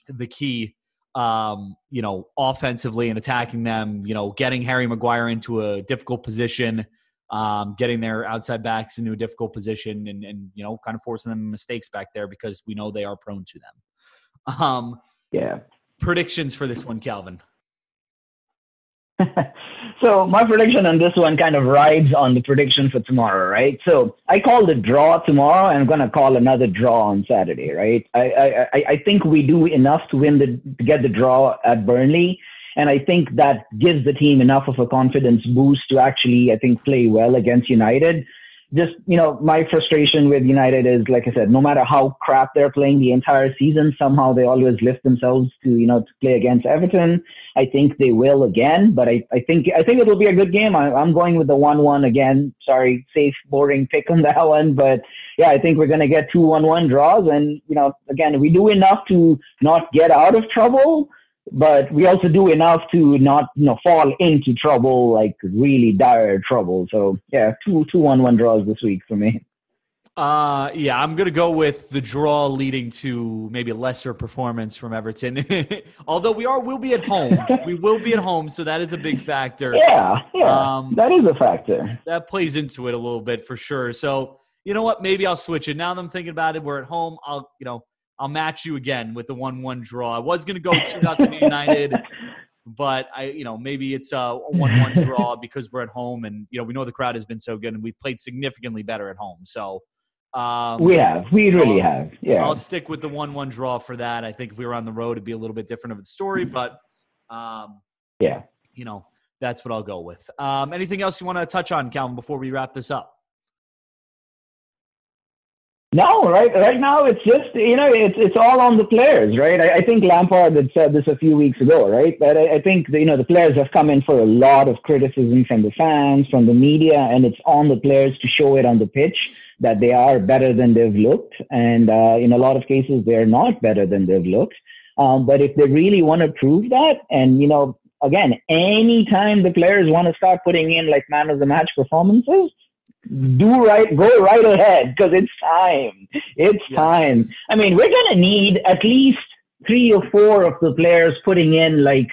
the key. Um, you know, offensively and attacking them. You know, getting Harry Maguire into a difficult position, um, getting their outside backs into a difficult position, and and you know, kind of forcing them mistakes back there because we know they are prone to them. Um, Yeah. predictions for this one, Calvin. so my prediction on this one kind of rides on the prediction for tomorrow, right? So I called a draw tomorrow, and I'm gonna call another draw on Saturday, right? I I, I- I think we do enough to win the to get the draw at Burnley, and I think that gives the team enough of a confidence boost to actually, I think, play well against United. Just you know, my frustration with United is, like I said, no matter how crap they're playing the entire season, somehow they always lift themselves to you know to play against Everton. I think they will again, but I, I think I think it'll be a good game. I, I'm going with the one-one again. Sorry, safe, boring pick on that one, but yeah, I think we're gonna get two one-one draws, and you know, again, we do enough to not get out of trouble, but we also do enough to not you know fall into trouble, like really dire trouble. So yeah, two two one-one draws this week for me. Uh, yeah, I'm gonna go with the draw leading to maybe a lesser performance from Everton. Although we are, we'll be at home. we will be at home, so that is a big factor. Yeah, yeah, Um, that is a factor. That plays into it a little bit for sure. So you know what? Maybe I'll switch it. Now that I'm thinking about it, we're at home. I'll, you know, I'll match you again with the one-one draw. I was gonna go two nothing United. But I, you know, maybe it's a one-one draw because we're at home, and you know, we know the crowd has been so good, and we played significantly better at home. So, um, We have, we really I'll- have. Yeah. I'll stick with the one-one draw for that. I think if we were on the road, it'd be a little bit different of a story, but um, Yeah. you know, that's what I'll go with. Um, anything else you want to touch on, Calvin, before we wrap this up? No, right. Right now, it's just you know, it's it's all on the players, right? I, I think Lampard had said this a few weeks ago, right? But I, I think the, you know the players have come in for a lot of criticism from the fans, from the media, and it's on the players to show it on the pitch that they are better than they've looked, and uh, in a lot of cases, they're not better than they've looked. Um, but if they really want to prove that, and you know, again, anytime the players want to start putting in like man of the match performances, do right, go right ahead because it's time. It's Yes. time. I mean, we're gonna need at least three or four of the players putting in like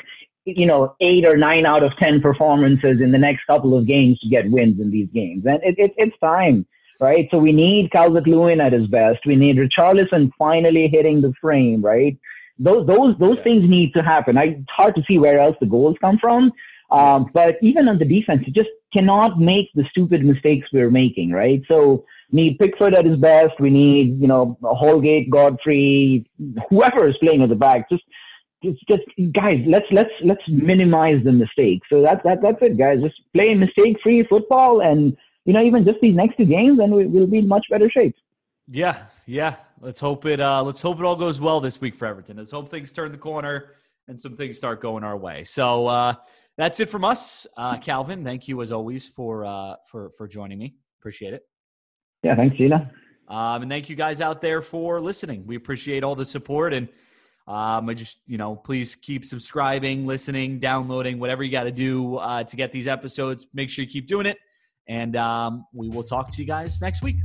you know eight or nine out of ten performances in the next couple of games to get wins in these games, and it, it, it's time. Right, so we need Calvert Lewin at his best. We need Richarlison finally hitting the frame. Right, those those those Yeah. things need to happen. I, it's hard to see where else the goals come from. Um, but even on the defense, you just cannot make the stupid mistakes we're making, right? So need Pickford at his best. We need, you know, Holgate, Godfrey, whoever is playing at the back. Just, just, just guys, let's let's let's minimize the mistakes. So that's that that's it, guys. Just play mistake-free football, and you know, even just these next two games, and we, we'll be in much better shape. Yeah, yeah. Let's hope it. Uh, let's hope it all goes well this week for Everton. Let's hope things turn the corner and some things start going our way. So uh, that's it from us, uh, Calvin. Thank you as always for uh, for for joining me. Appreciate it. Yeah, thanks, Gina. Um, and thank you guys out there for listening. We appreciate all the support and um, I just, you know, please keep subscribing, listening, downloading, whatever you got to do uh, to get these episodes. Make sure you keep doing it. And um, we will talk to you guys next week.